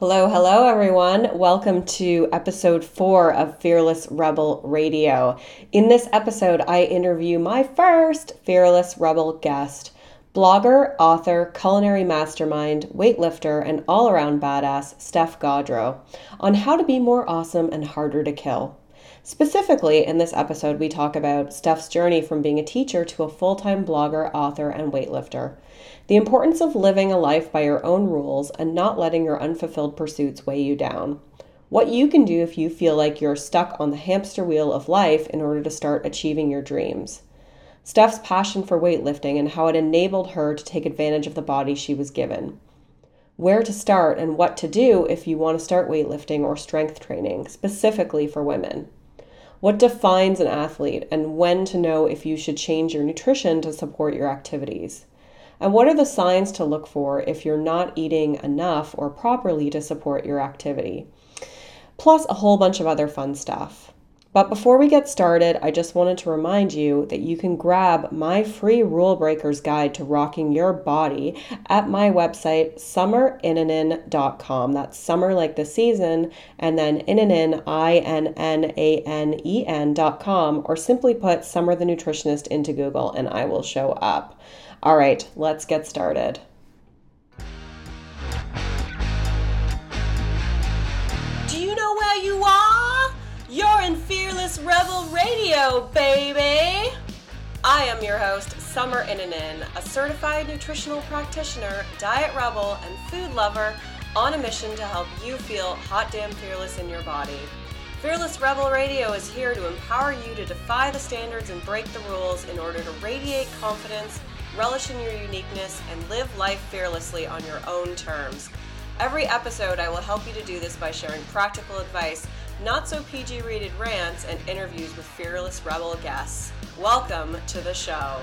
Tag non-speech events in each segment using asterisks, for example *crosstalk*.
Hello, hello, everyone. Welcome to episode four of Fearless Rebel Radio. In this episode, I interview my first Fearless Rebel guest, blogger, author, culinary mastermind, weightlifter, and all around badass, Steph Gaudreau, on how to be more awesome and harder to kill. Specifically, in this episode, we talk about Steph's journey from being a teacher to a full time blogger, author, and weightlifter. The importance of living a life by your own rules and not letting your unfulfilled pursuits weigh you down. What you can do if you feel like you're stuck on the hamster wheel of life in order to start achieving your dreams. Steph's passion for weightlifting and how it enabled her to take advantage of the body she was given. Where to start and what to do if you want to start weightlifting or strength training, specifically for women. What defines an athlete and when to know if you should change your nutrition to support your activities. And what are the signs to look for if you're not eating enough or properly to support your activity? Plus, a whole bunch of other fun stuff. But before we get started, I just wanted to remind you that you can grab my free Rule Breakers Guide to Rocking Your Body at my website, summerinnanen.com. That's summer like the season, and then innanen, I N N A N E N.com, or simply put Summer the Nutritionist into Google and I will show up. All right, let's get started. Do you know where you are? You're in Fearless Rebel Radio, baby! I am your host, Summer Innanen, a certified nutritional practitioner, diet rebel, and food lover on a mission to help you feel hot damn fearless in your body. Fearless Rebel Radio is here to empower you to defy the standards and break the rules in order to radiate confidence relish in your uniqueness, and live life fearlessly on your own terms. Every episode, I will help you to do this by sharing practical advice, not so PG rated rants, and interviews with fearless rebel guests. Welcome to the show.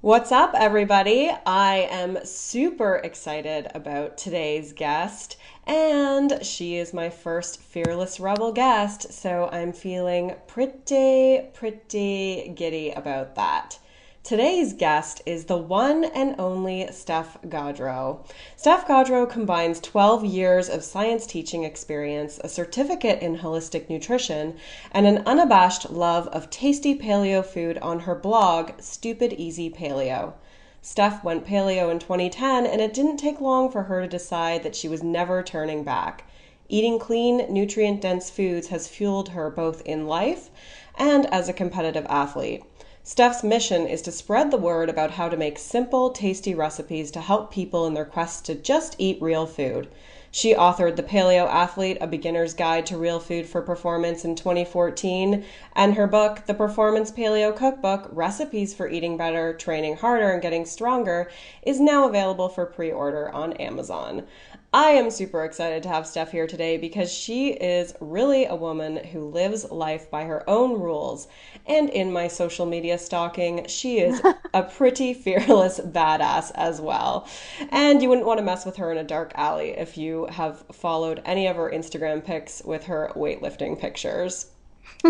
What's up, everybody? I am super excited about today's guest and she is my first Fearless Rebel guest, so I'm feeling pretty, pretty giddy about that. Today's guest is the one and only Steph Gaudreau. Steph Gaudreau combines 12 years of science teaching experience, a certificate in holistic nutrition, and an unabashed love of tasty paleo food on her blog, Stupid Easy Paleo. Steph went paleo in 2010, and it didn't take long for her to decide that she was never turning back. Eating clean, nutrient dense foods has fueled her both in life and as a competitive athlete. Steph's mission is to spread the word about how to make simple, tasty recipes to help people in their quest to just eat real food. She authored The Paleo Athlete, A Beginner's Guide to Real Food for Performance in 2014, and her book, The Performance Paleo Cookbook Recipes for Eating Better, Training Harder, and Getting Stronger, is now available for pre order on Amazon. I am super excited to have Steph here today because she is really a woman who lives life by her own rules. And in my social media stalking, she is *laughs* a pretty fearless badass as well. And you wouldn't want to mess with her in a dark alley if you have followed any of her Instagram pics with her weightlifting pictures.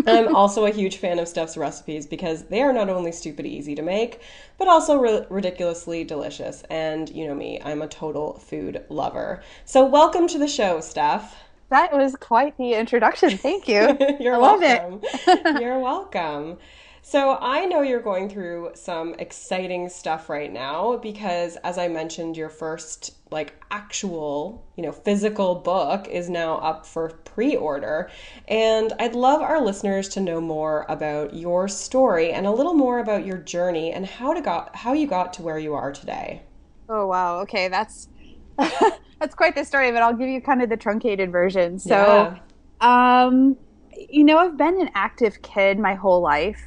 I'm also a huge fan of Steph's recipes because they are not only stupid easy to make, but also ri- ridiculously delicious. And you know me, I'm a total food lover. So, welcome to the show, Steph. That was quite the introduction. Thank you. *laughs* You're I welcome. You're welcome. So, I know you're going through some exciting stuff right now because, as I mentioned, your first like actual, you know, physical book is now up for pre-order. And I'd love our listeners to know more about your story and a little more about your journey and how to got how you got to where you are today. Oh wow. Okay, that's *laughs* that's quite the story, but I'll give you kind of the truncated version. So, yeah. um you know, I've been an active kid my whole life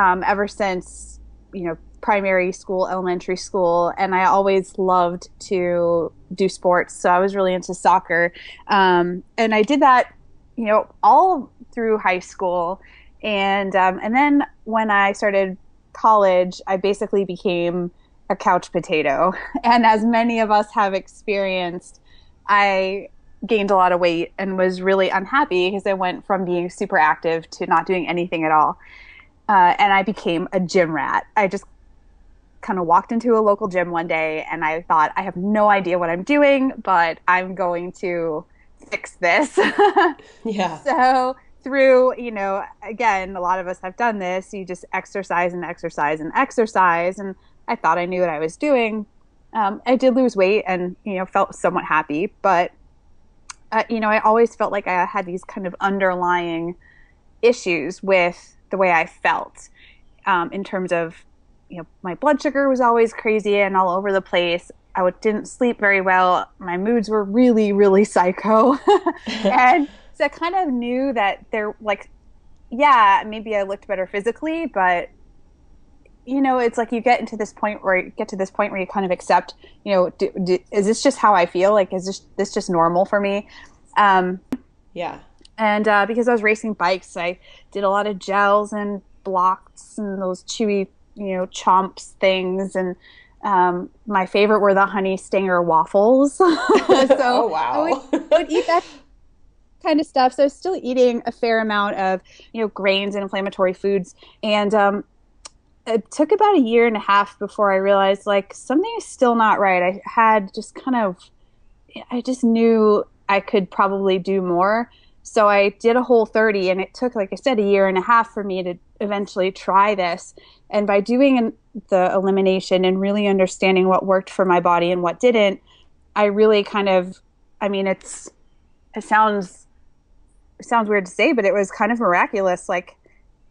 um, ever since you know primary school, elementary school, and I always loved to do sports. So I was really into soccer, um, and I did that, you know, all through high school, and um, and then when I started college, I basically became a couch potato, *laughs* and as many of us have experienced, I gained a lot of weight and was really unhappy because I went from being super active to not doing anything at all uh, and I became a gym rat. I just kind of walked into a local gym one day and I thought, I have no idea what I'm doing, but I'm going to fix this. *laughs* yeah. So, through, you know, again, a lot of us have done this. You just exercise and exercise and exercise. And I thought I knew what I was doing. Um, I did lose weight and, you know, felt somewhat happy. But, uh, you know, I always felt like I had these kind of underlying issues with the way I felt um, in terms of, you know, my blood sugar was always crazy and all over the place. I didn't sleep very well. My moods were really, really psycho. *laughs* and so I kind of knew that there, like, yeah, maybe I looked better physically, but you know, it's like you get into this point where you get to this point where you kind of accept, you know, do, do, is this just how I feel? Like, is this this just normal for me? Um, yeah. And uh, because I was racing bikes, I did a lot of gels and blocks and those chewy, you know, chomps things. And um, my favorite were the honey stinger waffles. *laughs* so oh wow! I would, would eat that kind of stuff. So I was still eating a fair amount of, you know, grains and inflammatory foods. And um, it took about a year and a half before I realized like something is still not right. I had just kind of, I just knew I could probably do more. So I did a whole 30 and it took, like I said, a year and a half for me to eventually try this. And by doing the elimination and really understanding what worked for my body and what didn't, I really kind of, I mean, it's, it sounds, it sounds weird to say, but it was kind of miraculous. Like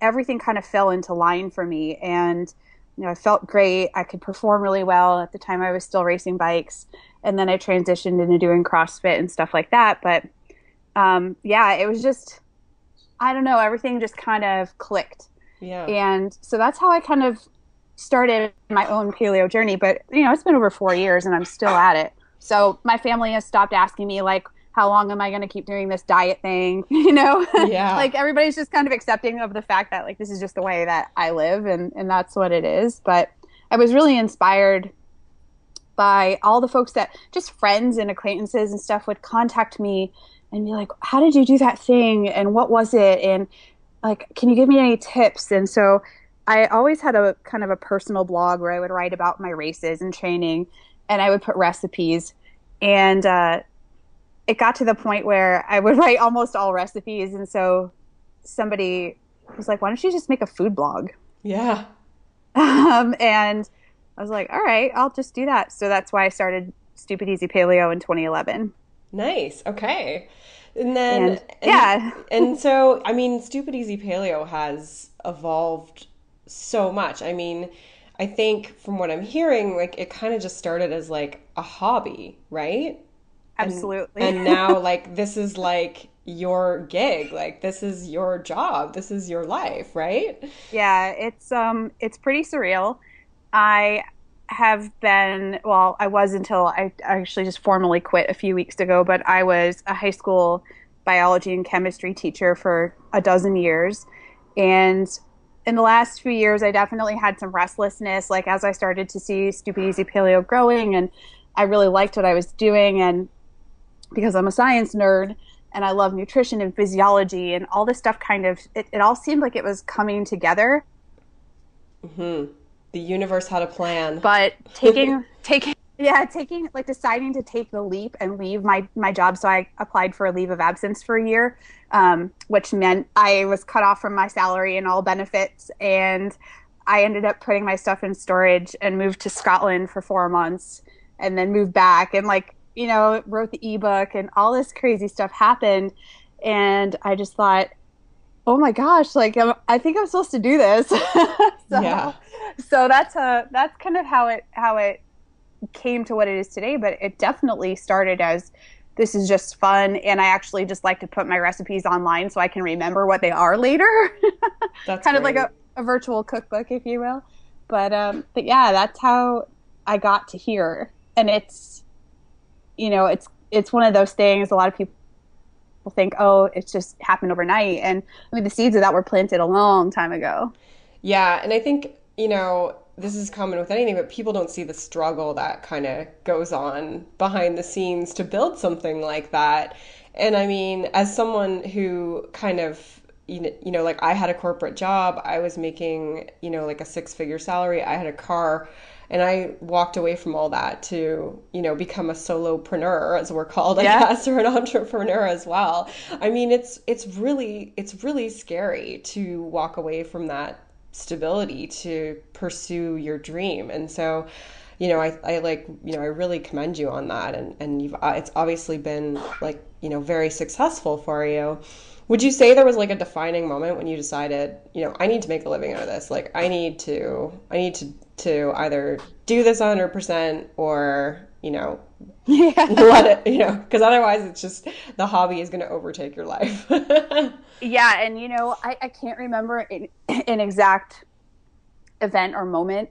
everything kind of fell into line for me. And, you know, I felt great. I could perform really well. At the time, I was still racing bikes. And then I transitioned into doing CrossFit and stuff like that. But um, yeah, it was just, I don't know, everything just kind of clicked. Yeah. And so that's how I kind of started my own paleo journey. But, you know, it's been over four years and I'm still at it. So my family has stopped asking me, like, how long am I going to keep doing this diet thing? *laughs* You know, yeah. like everybody's just kind of accepting of the fact that like this is just the way that I live and and that's what it is. But I was really inspired by all the folks that just friends and acquaintances and stuff would contact me and be like, "How did you do that thing? And what was it? And like, can you give me any tips?" And so I always had a kind of a personal blog where I would write about my races and training, and I would put recipes. And uh, it got to the point where I would *laughs* write almost all recipes, and so somebody was like, "Why don't you just make a food blog?" Yeah. *laughs* Um, and I was like, "All right, I'll just do that." So that's why I started Stupid Easy Paleo in 2011. Nice. Okay. And then and, yeah. And, *laughs* and so I mean, Stupid Easy Paleo has evolved so much. I mean, I think from what I'm hearing, like it kind of just started as like a hobby, right? Absolutely. And, and now, *laughs* like, this is like your gig. Like, this is your job. This is your life, right? Yeah, it's um, it's pretty surreal. I have been well, I was until I actually just formally quit a few weeks ago. But I was a high school biology and chemistry teacher for a dozen years, and in the last few years, I definitely had some restlessness. Like as I started to see Stupid Easy Paleo growing, and I really liked what I was doing, and because I'm a science nerd and I love nutrition and physiology and all this stuff kind of it, it all seemed like it was coming together. Mm-hmm. The universe had a plan. But *laughs* taking taking yeah, taking like deciding to take the leap and leave my my job. So I applied for a leave of absence for a year, um, which meant I was cut off from my salary and all benefits. And I ended up putting my stuff in storage and moved to Scotland for four months, and then moved back. And like you know, wrote the ebook and all this crazy stuff happened. And I just thought, oh my gosh, like I'm, i think I'm supposed to do this. *laughs* so, yeah. So that's a that's kind of how it how it came to what it is today. But it definitely started as this is just fun, and I actually just like to put my recipes online so I can remember what they are later. *laughs* That's kind great. of like a, a virtual cookbook, if you will. But um, but yeah, that's how I got to here, and it's you know, it's it's one of those things. A lot of people think, oh, it's just happened overnight, and I mean, the seeds of that were planted a long time ago. Yeah, and I think you know this is common with anything, but people don't see the struggle that kind of goes on behind the scenes to build something like that. And I mean, as someone who kind of you know, like I had a corporate job, I was making, you know, like a six figure salary, I had a car, and I walked away from all that to, you know, become a solopreneur as we're called, I yeah. guess, *laughs* or an entrepreneur as well. I mean, it's it's really it's really scary to walk away from that stability to pursue your dream. And so, you know, I, I like, you know, I really commend you on that. And, and you've, uh, it's obviously been like, you know, very successful for you. Would you say there was like a defining moment when you decided, you know, I need to make a living out of this? Like, I need to, I need to, to either do this 100% or, you know, *laughs* yeah. let it, you know, because otherwise it's just the hobby is going to overtake your life. *laughs* yeah. And, you know, I, I can't remember an, an exact event or moment,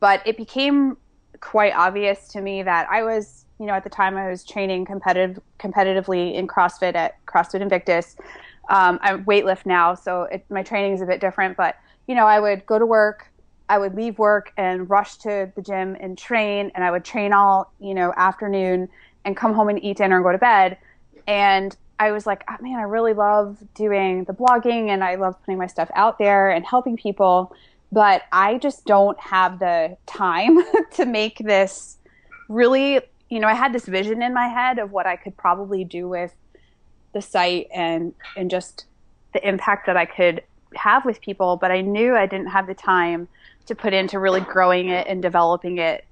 but it became quite obvious to me that I was, you know, at the time I was training competitive competitively in CrossFit at CrossFit Invictus. Um, I weightlift now, so it, my training is a bit different. But you know, I would go to work, I would leave work and rush to the gym and train, and I would train all you know afternoon and come home and eat dinner and go to bed. And I was like, oh, man, I really love doing the blogging and I love putting my stuff out there and helping people but I just don't have the time *laughs* to make this really, you know, I had this vision in my head of what I could probably do with the site and and just the impact that I could have with people, but I knew I didn't have the time to put into really growing it and developing it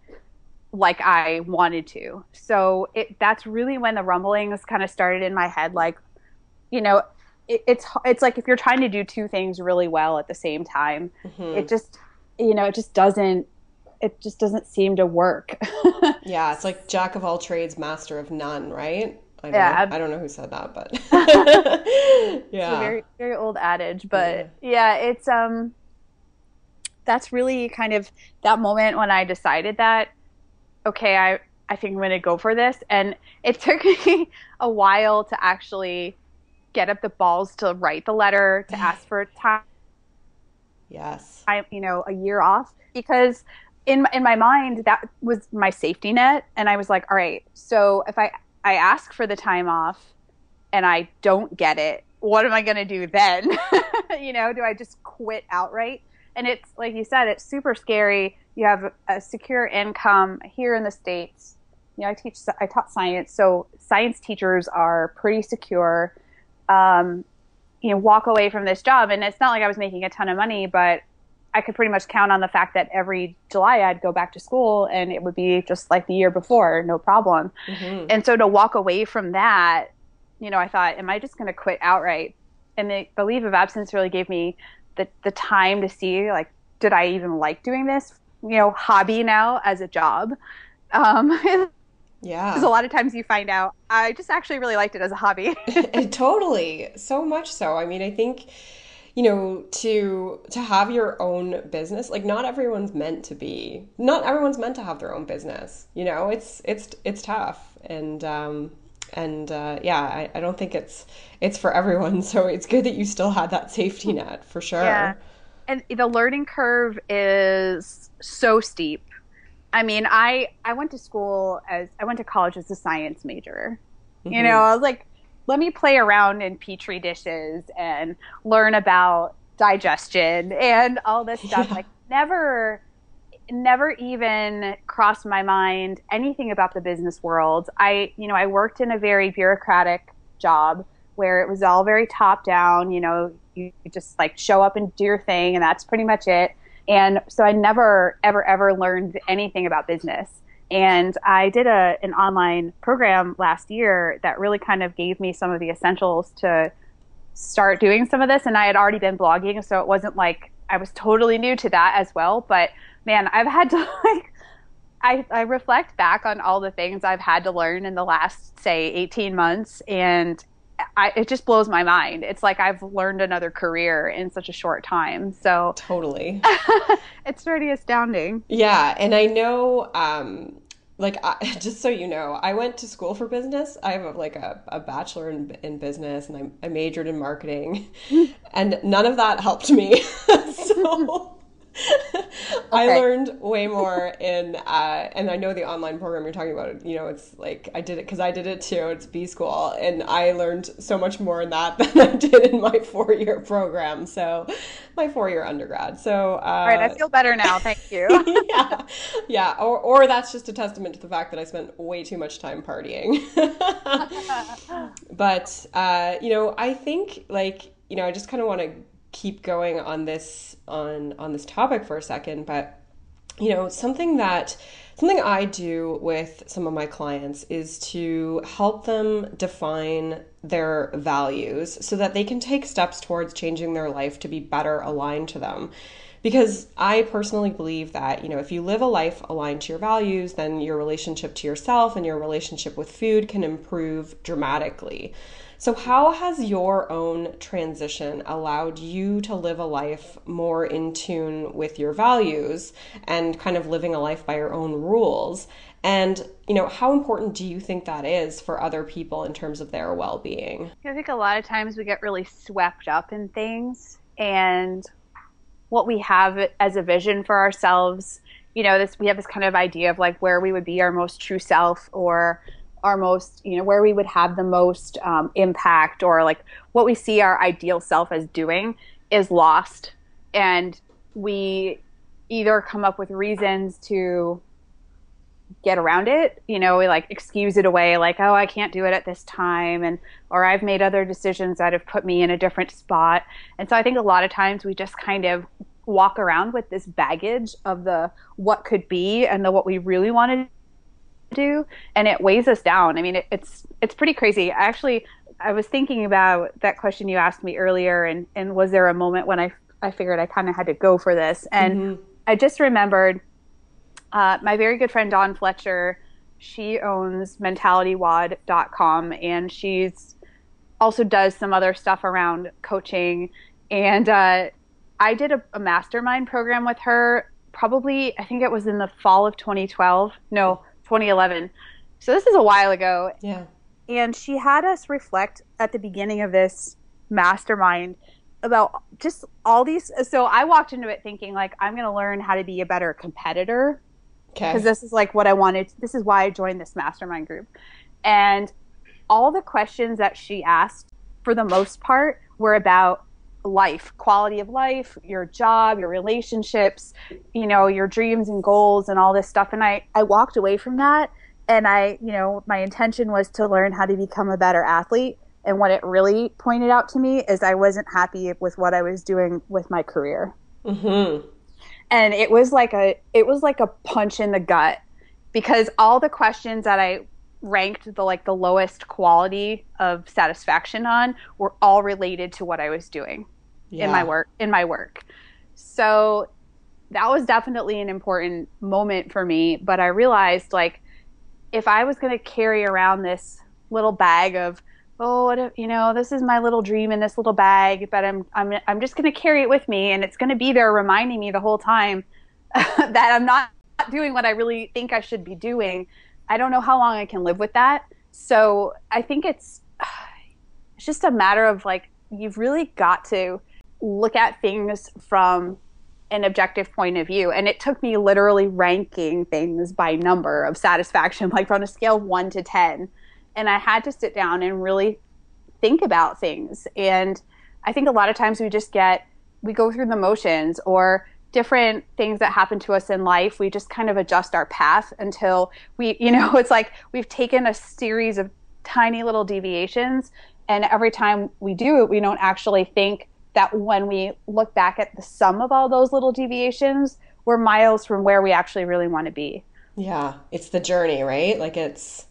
like I wanted to. So it that's really when the rumblings kind of started in my head like you know, it, it's it's like if you're trying to do two things really well at the same time, mm-hmm. it just you know it just doesn't it just doesn't seem to work. *laughs* yeah, it's like jack of all trades, master of none, right? I yeah. I don't know who said that, but *laughs* *laughs* yeah, it's a very very old adage. But yeah. yeah, it's um, that's really kind of that moment when I decided that okay, I I think I'm going to go for this, and it *laughs* took me a while to actually get up the balls to write the letter to *sighs* ask for time. Yes. I, you know, a year off because in in my mind that was my safety net, and I was like, all right, so if I I ask for the time off and I don't get it, what am I going to do then? *laughs* you know, do I just quit outright? And it's like you said, it's super scary. You have a secure income here in the states. You know, I teach I taught science, so science teachers are pretty secure um, you know, walk away from this job. And it's not like I was making a ton of money, but I could pretty much count on the fact that every July I'd go back to school and it would be just like the year before, no problem. Mm-hmm. And so to walk away from that, you know, I thought, am I just going to quit outright? And the, the leave of absence really gave me the, the time to see, like, did I even like doing this, you know, hobby now as a job? Um, *laughs* Yeah. Because a lot of times you find out, I just actually really liked it as a hobby. *laughs* *laughs* totally. So much so. I mean, I think you know to to have your own business like not everyone's meant to be not everyone's meant to have their own business you know it's it's it's tough and um and uh, yeah I, I don't think it's it's for everyone *laughs* so it's good that you still had that safety net for sure yeah and the learning curve is so steep I mean, I I went to school as I went to college as a science major. Mm-hmm. You know, I was like, let me play around in petri dishes and learn about digestion and all this stuff. *laughs* Yeah. Like never never even crossed my mind anything about the business world. I, you know, I worked in a very bureaucratic job where it was all very top down, you know, you just like show up and do your thing and that's pretty much it. And so I never, ever, ever learned anything about business. And I did a, an online program last year that really kind of gave me some of the essentials to start doing some of this. And I had already been blogging, so it wasn't like I was totally new to that as well. But man, I've had to *laughs* like, I, I reflect back on all the things I've had to learn in the last, say, 18 months. And I, it just blows my mind. It's like I've learned another career in such a short time. So totally, *laughs* it's pretty astounding. Yeah, and I know, um, like, I, *laughs* just so you know, I went to school for business. I have a, like a, a bachelor in, in business, and I, I majored in marketing, and none of that helped me. so I learned way more in, uh, and I know the online program you're talking about. You know, it's like I did it because I did it too. It's B school, and I learned so much more in that *laughs* than I did in my four year program. So, my four year undergrad. So, uh, all right, I feel better now. Thank you. *laughs* yeah, yeah. Or, or that's just a testament to the fact that I spent way too much time partying. *laughs* but uh, you know, I think like you know, I just kind of want to keep going on this on on this topic for a second, but you know, something that something I do with some of my clients is to help them define their values so that they can take steps towards changing their life to be better aligned to them. Because I personally believe that, you know, if you live a life aligned to your values, then your relationship to yourself and your relationship with food can improve dramatically. So, how has your own transition allowed you to live a life more in tune with your values and kind of living a life by your own rules? And, you know, how important do you think that is for other people in terms of their well being? I think a lot of times we get really swept up in things and what we have as a vision for ourselves. You know, this we have this kind of idea of like where we would be our most true self or our most, you know, where we would have the most um, impact or like what we see our ideal self as doing is lost. And we either come up with reasons to get around it you know we like excuse it away like oh i can't do it at this time and or i've made other decisions that have put me in a different spot and so i think a lot of times we just kind of walk around with this baggage of the what could be and the what we really want to do and it weighs us down. I mean it, it's it's pretty crazy. I actually i was thinking about that question you asked me earlier and and was there a moment when i i figured i kind of had to go for this? And mm-hmm. i just remembered uh, my very good friend dawn fletcher she owns mentalitywod.com and she's also does some other stuff around coaching. And uh, i did a, a mastermind program with her probably i think it was in the fall of 2012 no 2011. So this is a while ago. Yeah. And she had us reflect at the beginning of this mastermind about just all these. So I walked into it thinking like I'm going to learn how to be a better competitor. Okay. Because this is like what I wanted. This is why I joined this mastermind group. And all the questions that she asked, for the most part, were about life, quality of life, your job, your relationships, you know, your dreams and goals and all this stuff. And I, I walked away from that and I, you know, my intention was to learn how to become a better athlete. And what it really pointed out to me is I wasn't happy with what I was doing with my career. Mm-hmm. And it was like a, it was like a punch in the gut because all the questions that I ranked the like the lowest quality of satisfaction on were all related to what I was doing yeah. in my work in my work. So that was definitely an important moment for me, but I realized like if I was going to carry around this little bag of oh if, you know this is my little dream in this little bag but i'm i'm i'm just going to carry it with me and it's going to be there reminding me the whole time *laughs* that i'm not doing what i really think i should be doing i don't know how long i can live with that so i think it's *sighs* it's just a matter of like you've really got to look at things from an objective point of view. And it took me literally ranking things by number of satisfaction, *laughs* like on a scale of one to 10. And I had to sit down and really think about things. And I think a lot of times we just get, we go through the motions or different things that happen to us in life. We just kind of adjust our path until we, you know, *laughs* it's like we've taken a series of tiny little deviations. And every time we do it, we don't actually think, that when we look back at the sum of all those little deviations, we're miles from where we actually really want to be. Yeah, it's the journey, right? Like it's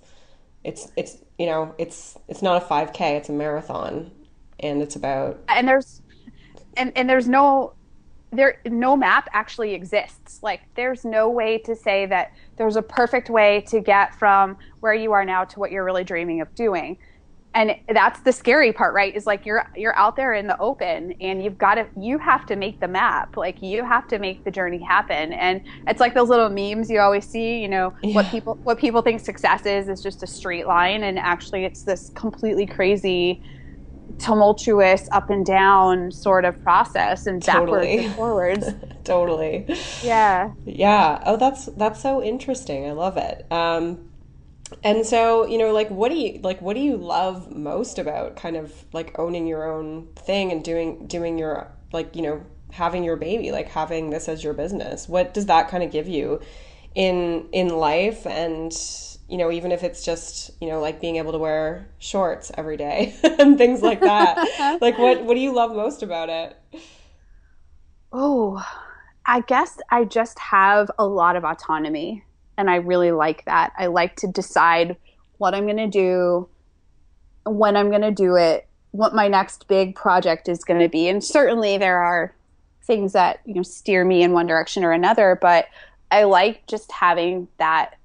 it's it's you know, it's it's not a 5k, it's a marathon and it's about And there's and and there's no there no map actually exists. Like there's no way to say that there's a perfect way to get from where you are now to what you're really dreaming of doing and that's the scary part right is like you're you're out there in the open and you've got to you have to make the map like you have to make the journey happen and it's like those little memes you always see you know yeah. what people what people think success is is just a straight line and actually it's this completely crazy tumultuous up and down sort of process and backwards totally. and *laughs* forwards. totally. Yeah. Yeah. Oh, that's that's so interesting. I love it. Um, and so you know like what do you like what do you love most about kind of like owning your own thing and doing doing your like you know having your baby like having this as your business? What does that kind of give you in in life? And you know even if it's just you know like being able to wear shorts every day *laughs* and things like that *laughs* like what what do you love most about it? Oh i guess i just have a lot of autonomy and I really like that. I like to decide what I'm going to do, when I'm going to do it, what my next big project is going to be. And certainly there are things that, you know, steer me in one direction or another, but I like just having that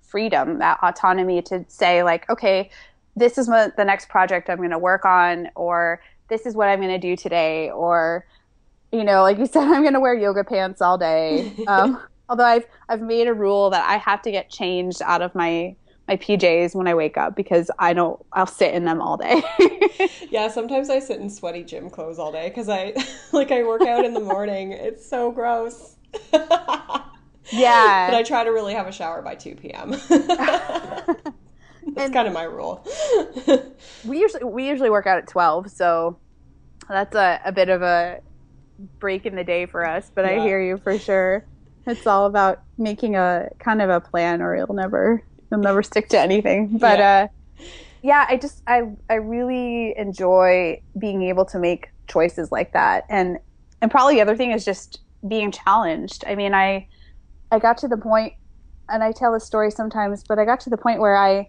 freedom, that autonomy to say like, okay, this is what the next project I'm going to work on or this is what I'm going to do today or you know, like you said, *laughs* I'm going to wear yoga pants all day. *laughs* Um, Although I've I've made a rule that I have to get changed out of my my PJs when I wake up because I don't I'll sit in them all day. *laughs* yeah, sometimes I sit in sweaty gym clothes all day cuz I *laughs* like I work out in the morning. It's so gross. *laughs* yeah. But I try to really have a shower by 2 p.m. That's kind of my rule. we usually we usually work out at 12, so that's a, a bit of a break in the day for us, but yeah. I hear you for sure it's all about making a kind of a plan or you'll never you'll never stick to anything. But yeah. uh yeah i just i i really enjoy being able to make choices like that. And and probably the other thing is just being challenged. I mean i i got to the point and i tell this story sometimes but i got to the point where i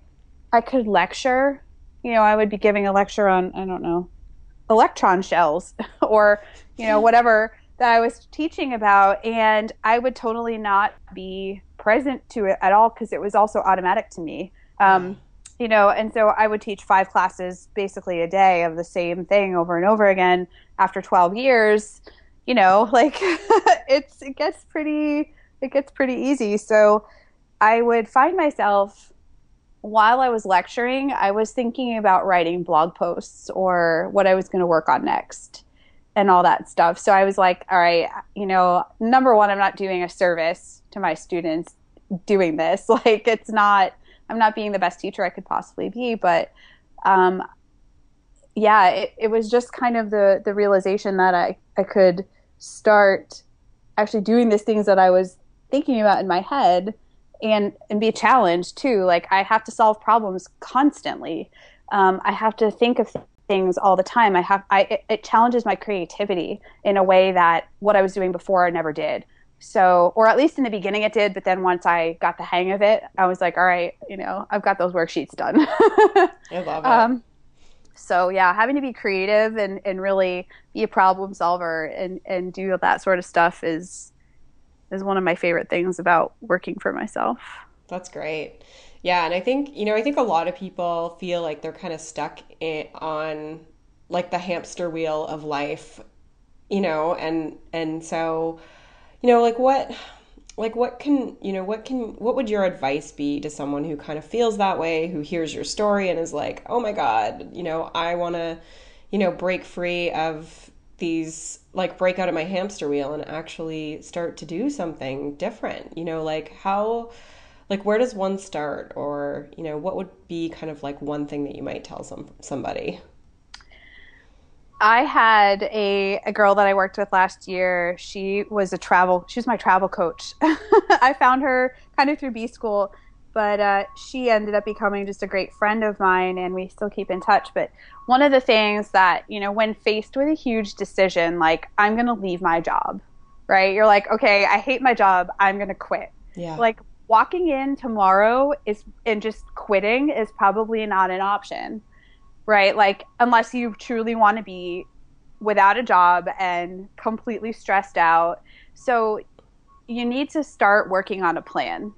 i could lecture. You know i would be giving a lecture on i don't know electron shells *laughs* or you know whatever that I was teaching about, and I would totally not be present to it at all because it was also automatic to me. Um, you know, and so I would teach five classes basically a day of the same thing over and over again after 12 years. You know, *laughs* like *laughs* it's it gets pretty it gets pretty easy. So I would find myself while I was lecturing, I was thinking about writing blog posts or what I was going to work on next and all that stuff. So I was like, all right, you know, number one, I'm not doing a service to my students doing this. *laughs* Like, it's not, I'm not being the best teacher I could possibly be. But um, yeah, it, it was just kind of the, the realization that I, I could start actually doing these things that I was thinking about in my head and, and be challenged too. Like, I have to solve problems constantly. Um, I have to think of things all the time. I have I it, it, challenges my creativity in a way that what I was doing before I never did. So, or at least in the beginning it did, but then once I got the hang of it, I was like, all right, you know, I've got those worksheets done. I love *laughs* it. Um, so yeah, having to be creative and, and really be a problem solver and, and do that sort of stuff is is one of my favorite things about working for myself. That's great. Yeah, and I think, you know, I think a lot of people feel like they're kind of stuck in, on like the hamster wheel of life, you know, and and so, you know, like what like what can, you know, what can what would your advice be to someone who kind of feels that way, who hears your story and is like, "Oh my god, you know, I want to, you know, break free of these like break out of my hamster wheel and actually start to do something different." You know, like how like where does one start or you know what would be kind of like one thing that you might tell some somebody I had a, a girl that I worked with last year. She was a travel, she was my travel coach. *laughs* I found her kind of through B school, but uh, she ended up becoming just a great friend of mine and we still keep in touch. But one of the things that, you know, when faced with a huge decision, like I'm going to leave my job, right? You're like, okay, I hate my job. I'm going to quit. Yeah. Like, walking in tomorrow is and just quitting is probably not an option right? Like unless you truly want to be without a job and completely stressed out. So you need to start working on a plan.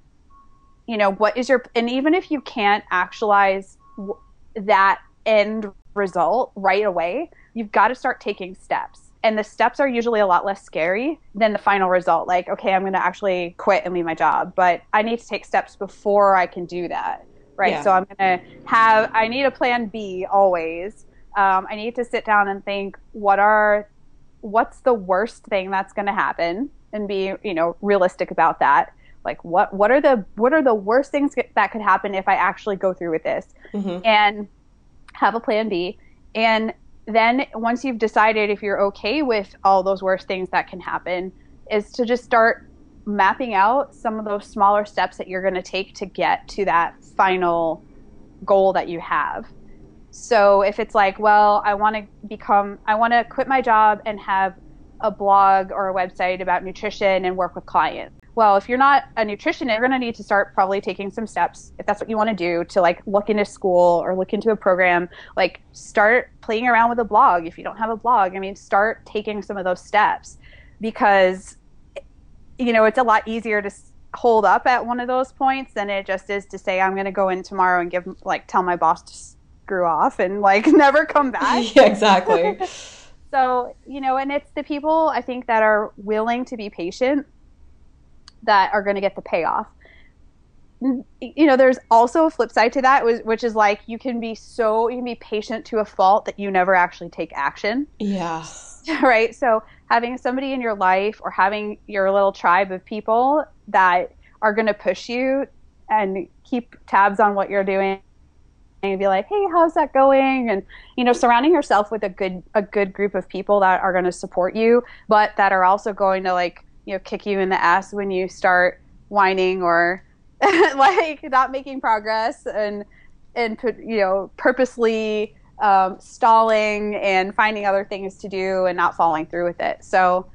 You know what is your and even if you can't actualize that end result right away you've got to start taking steps and the steps are usually a lot less scary than the final result. Like okay i'm going to actually quit and leave my job but i need to take steps before i can do that right? Yeah. so i'm going to have i need a plan b always. Um, I need to sit down and think what are what's the worst thing that's going to happen? And be you know realistic about that. Like what what are the what are the worst things that could happen if i actually go through with this? Mm-hmm. and have a plan b. And then once you've decided if you're okay with all those worst things that can happen is to just start mapping out some of those smaller steps that you're going to take to get to that final goal that you have so if it's like, well, I want to become, I want to quit my job and have a blog or a website about nutrition and work with clients. Well, if you're not a nutritionist, you're going to need to start probably taking some steps if that's what you want to do to like look into school or look into a program. Like start playing around with a blog if you don't have a blog. I mean, start taking some of those steps because you know, it's a lot easier to hold up at one of those points than it just is to say I'm going to go in tomorrow and give like tell my boss to screw off and like *laughs* never come *laughs* back. yeah, exactly. *laughs* so, you know, and it's the people I think that are willing to be patient that are going to get the payoff. Mm, you know, there's also a flip side to that, which is like you can be so, you can be patient to a fault that you never actually take action. Yeah. *laughs* Right. So, having somebody in your life or having your little tribe of people that are going to push you and keep tabs on what you're doing and be like, "Hey, how's that going?" And you know, surrounding yourself with a good a good group of people that are going to support you, but that are also going to like you know kick you in the ass when you start whining or *laughs* like not making progress and and put you know purposely um, stalling and finding other things to do and not following through with it. So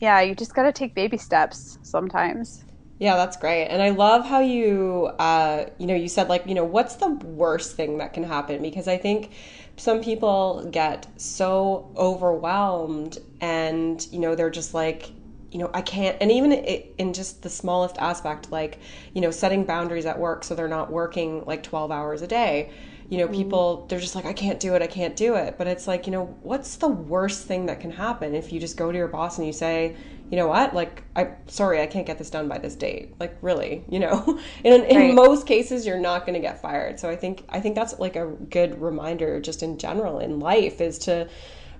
yeah, you just got to take baby steps sometimes. Yeah, that's great. And I love how you, uh, you know, you said like, you know, what's the worst thing that can happen? Because I think some people get so overwhelmed and, you know, they're just like, you know, I can't, and even in just the smallest aspect, like, you know, setting boundaries at work so they're not working like 12 hours a day you know, mm. people, they're just like, I can't do it, I can't do it. But it's like, you know, what's the worst thing that can happen if you just go to your boss and you say, you know what, like, I, sorry, I can't get this done by this date. Like, really, you know, *laughs* in, in right. most cases, you're not going to get fired. So I think, I think that's like a good reminder just in general in life is to,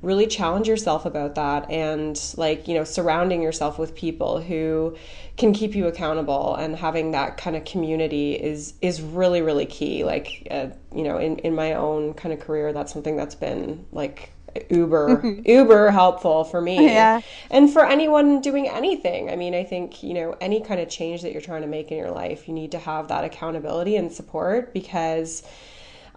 really challenge yourself about that and like you know surrounding yourself with people who can keep you accountable and having that kind of community is is really really key like uh, you know in in my own kind of career that's something that's been like uber mm-hmm. uber helpful for me *laughs* yeah. and for anyone doing anything i mean i think you know any kind of change that you're trying to make in your life you need to have that accountability and support because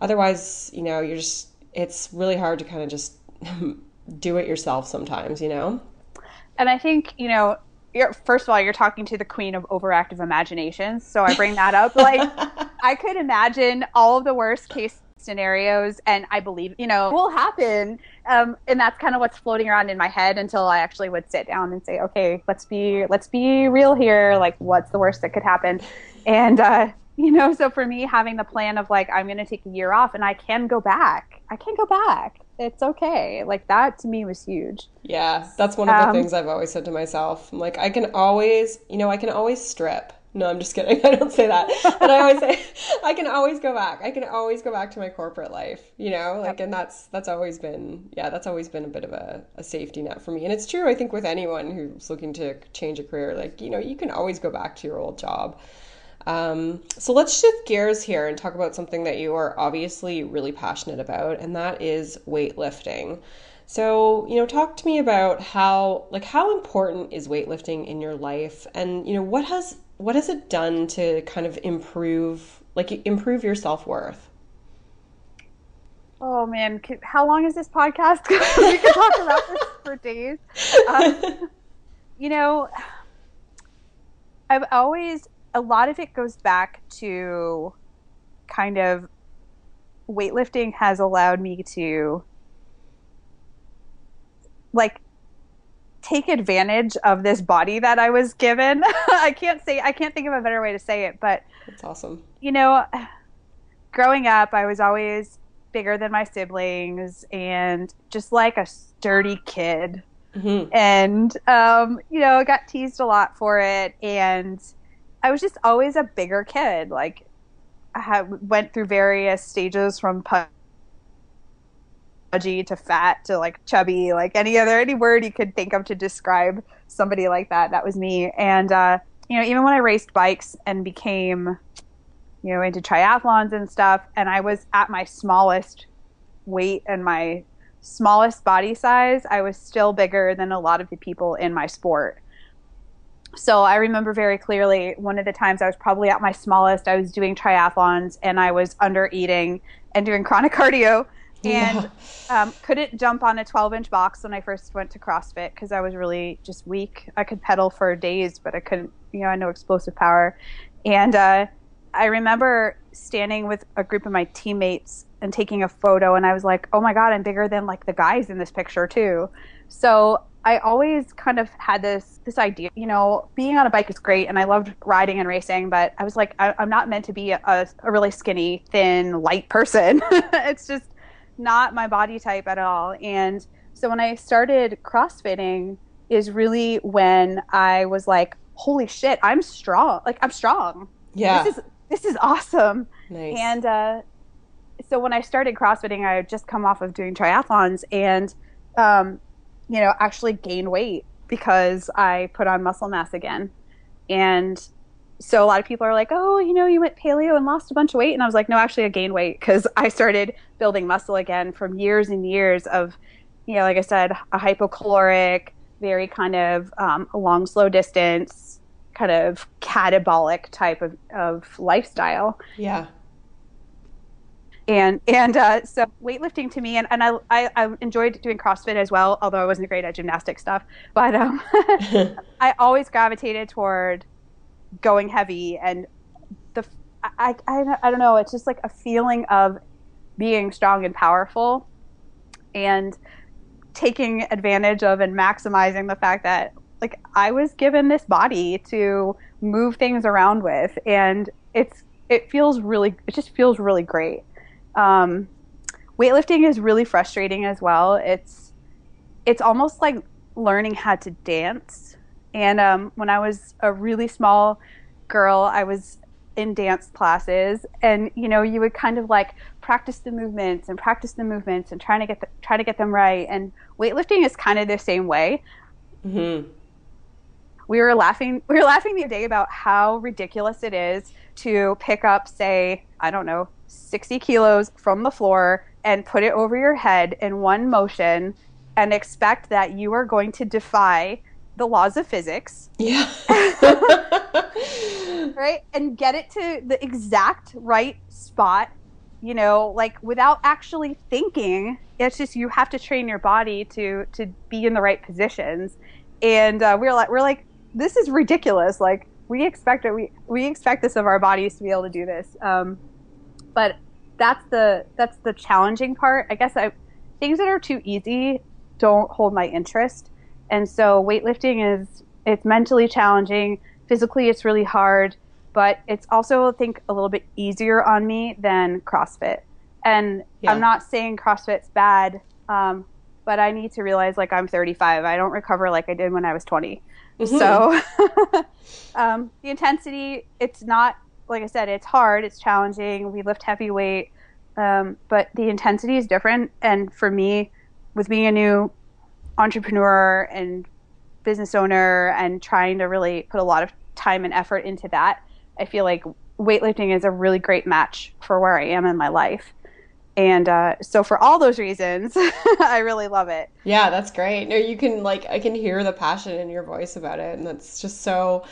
otherwise you know you're just it's really hard to kind of just *laughs* do it yourself sometimes you know and i think you know you're, first of all, you're talking to the queen of overactive imaginations. So I bring that up. Like, *laughs* I could imagine all of the worst case scenarios, and I believe, you know, will happen. Um, and that's kind of what's floating around in my head until I actually would sit down and say, okay, let's be, let's be real here. Like, what's the worst that could happen? And, uh, *laughs* you know, so for me, having the plan of like, I'm going to take a year off and I can go back. I can go back it's okay. Like that to me was huge. Yeah, that's one of the um, things I've always said to myself. I'm like, I can always, you know, I can always strip. No, I'm just kidding. *laughs* I don't say that. But I always say *laughs* I can always go back. I can always go back to my corporate life, you know? Like and that's that's always been yeah, that's always been a bit of a, a safety net for me. And it's true, I think, with anyone who's looking to change a career, like, you know, you can always go back to your old job. Um, so let's shift gears here and talk about something that you are obviously really passionate about, and that is weightlifting. So, you know, talk to me about how like how important is weightlifting in your life and you know, what has what has it done to kind of improve like improve your self-worth? Oh man, how long is this podcast? *laughs* we could talk about this for days. Um, *laughs* you know, I've always a lot of it goes back to kind of weightlifting has allowed me to like take advantage of this body that I was given. *laughs* I can't say I can't think of a better way to say it, but That's awesome. You know, growing up, I was always bigger than my siblings and just like a sturdy kid. Mm-hmm. And um, you know, I got teased a lot for it and I was just always a bigger kid. Like, I had, went through various stages from pudgy to fat to like chubby, like any other any word you could think of to describe somebody like that. That was me. And uh, you know, even when I raced bikes and became, you know, into triathlons and stuff, and I was at my smallest weight and my smallest body size, I was still bigger than a lot of the people in my sport. So I remember very clearly one of the times I was probably at my smallest, I was doing triathlons and I was under eating and doing chronic *laughs* cardio and um, couldn't jump on a 12 inch box when I first went to CrossFit because I was really just weak. I could pedal for days, but I couldn't, you know, I had no explosive power. And uh, I remember standing with a group of my teammates and taking a photo, and I was like, oh my God, I'm bigger than like the guys in this picture, too. So I always kind of had this this idea, you know, being on a bike is great, and I loved riding and racing, but I was like, I, am not meant to be a, a, really skinny, thin, light person. *laughs* it's just not my body type at all. And so when I started CrossFitting, is really when I was like, holy shit, I'm strong. Like I'm strong. Yeah. This is this is awesome. Nice. And uh, so when I started CrossFitting, I had just come off of doing triathlons and um, you know, actually gain weight because I put on muscle mass again. And so a lot of people are like, oh, you know, you went paleo and lost a bunch of weight. And I was like, no, actually, I gained weight because *laughs* I started building muscle again from years and years of, you know, like I said, a hypocaloric, very kind of um, long, slow distance, kind of catabolic type of, of lifestyle. Yeah and and uh, so weightlifting to me and, and I, I, I enjoyed doing CrossFit as well, although I wasn't great at gymnastic stuff. But um, *laughs* *laughs* I always gravitated toward going heavy and the I, I I don't know. It's just like a feeling of being strong and powerful, and taking advantage of and maximizing the fact that like I was given this body to move things around with, and it's it feels really it just feels really great um, weightlifting is really frustrating as well. It's it's almost like learning how to dance. And um, when I was a really small girl, I was in dance classes, and you know, you would kind of like practice the movements and practice the movements and trying to get the, try to get them right. And weightlifting is kind of the same way. Mm-hmm. We were laughing. We were laughing the other day about how ridiculous it is to pick up, say, I don't know, 60 kilos from the floor and put it over your head in one motion and expect that you are going to defy the laws of physics. Yeah. *laughs* right? And get it to the exact right spot, you know, like without actually thinking. It's just you have to train your body to to be in the right positions. And uh, we're like we're like this is ridiculous. Like we expect it. We we expect this of our bodies to be able to do this. Um, but that's the that's the challenging part. I guess I things that are too easy don't hold my interest. And so weightlifting is it's mentally challenging, physically it's really hard, but it's also I think a little bit easier on me than CrossFit. And yeah. I'm not saying CrossFit's bad, um, but I need to realize like I'm 35. I don't recover like I did when I was 20. Mm-hmm. So *laughs* um, the intensity, it's not like I said, it's hard, it's challenging. We lift heavy weight, um, but the intensity is different. And for me, with being a new entrepreneur and business owner and trying to really put a lot of time and effort into that, I feel like weightlifting is a really great match for where I am in my life. And uh, so, for all those reasons, *laughs* I really love it. Yeah, that's great. No, you can like I can hear the passion in your voice about it, and that's just so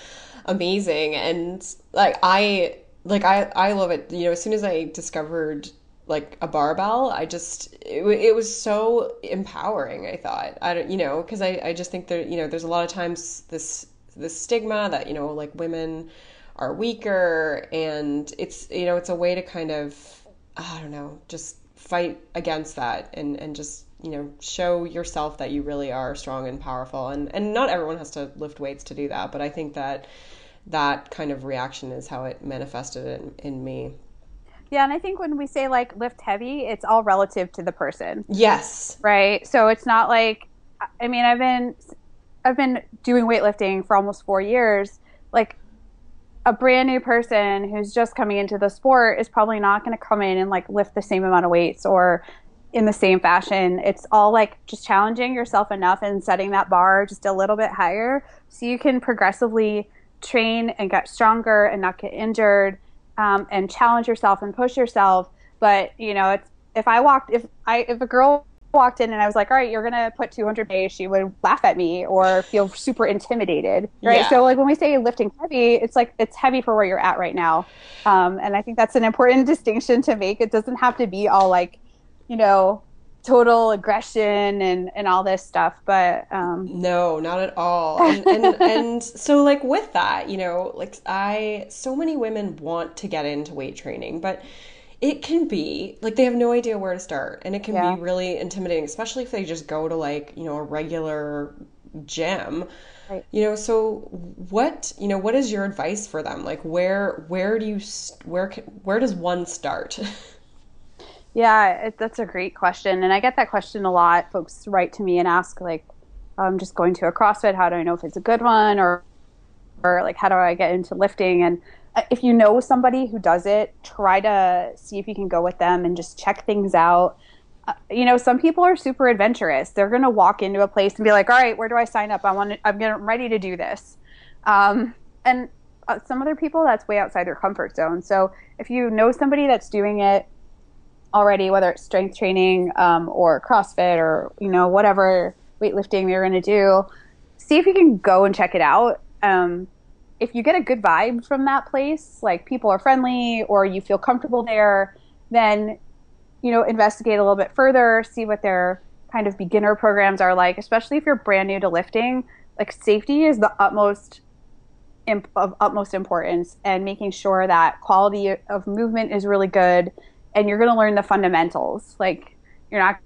amazing. And like i like i i love it. You know as soon as i discovered like a barbell i just it, it was so empowering i thought. I don't you know because i i just think that you know there's a lot of times this this stigma that you know like women are weaker and it's you know it's a way to kind of i don't know just fight against that and and just you know show yourself that you really are strong and powerful. And and not everyone has to lift weights to do that but i think that that kind of reaction is how it manifested in, in me. Yeah, and I think when we say like lift heavy, it's all relative to the person. Yes. Right. So it's not like I mean, I've been I've been doing weightlifting for almost 4 years. Like a brand new person who's just coming into the sport is probably not going to come in and like lift the same amount of weights or in the same fashion. It's all like just challenging yourself enough and setting that bar just a little bit higher so you can progressively train and get stronger and not get injured um, and challenge yourself and push yourself. But you know, it's if I walked if I if a girl walked in and I was like, all right, you're gonna put 200 days, she would laugh at me or feel super intimidated, right? Yeah. So like when we say lifting heavy, it's like it's heavy for where you're at right now, um, and I think that's an important *laughs* distinction to make. It doesn't have to be all like, you know, total aggression and and all this stuff, but um, no, not at all. And, and *laughs* and so like with that, you know, like I so many women want to get into weight training, but it can be like they have no idea where to start and it can yeah. be really intimidating especially if they just go to like you know a regular gym right. you know so what you know what is your advice for them like where where do you where where does one start *laughs* yeah it, that's a great question and i get that question a lot folks write to me and ask like i'm just going to a crossfit how do i know if it's a good one or or like how do i get into lifting and uh, if you know somebody who does it, try to see if you can go with them and just check things out. Uh, you know, some people are super adventurous. They're going to walk into a place and be like, "All right, where do I sign up? I want to, I'm getting ready to do this." Um, and uh, some other people, that's way outside their comfort zone. So if you know somebody that's doing it already, whether it's strength training um, or CrossFit or you know whatever weightlifting you're going to do, see if you can go and check it out. Um, if you get a good vibe from that place, like people are friendly or you feel comfortable there, then you know investigate a little bit further, see what their kind of beginner programs are like, especially if you're brand new to lifting. Like safety is the utmost of utmost importance, and making sure that quality of movement is really good, and you're going to learn the fundamentals. Like you're not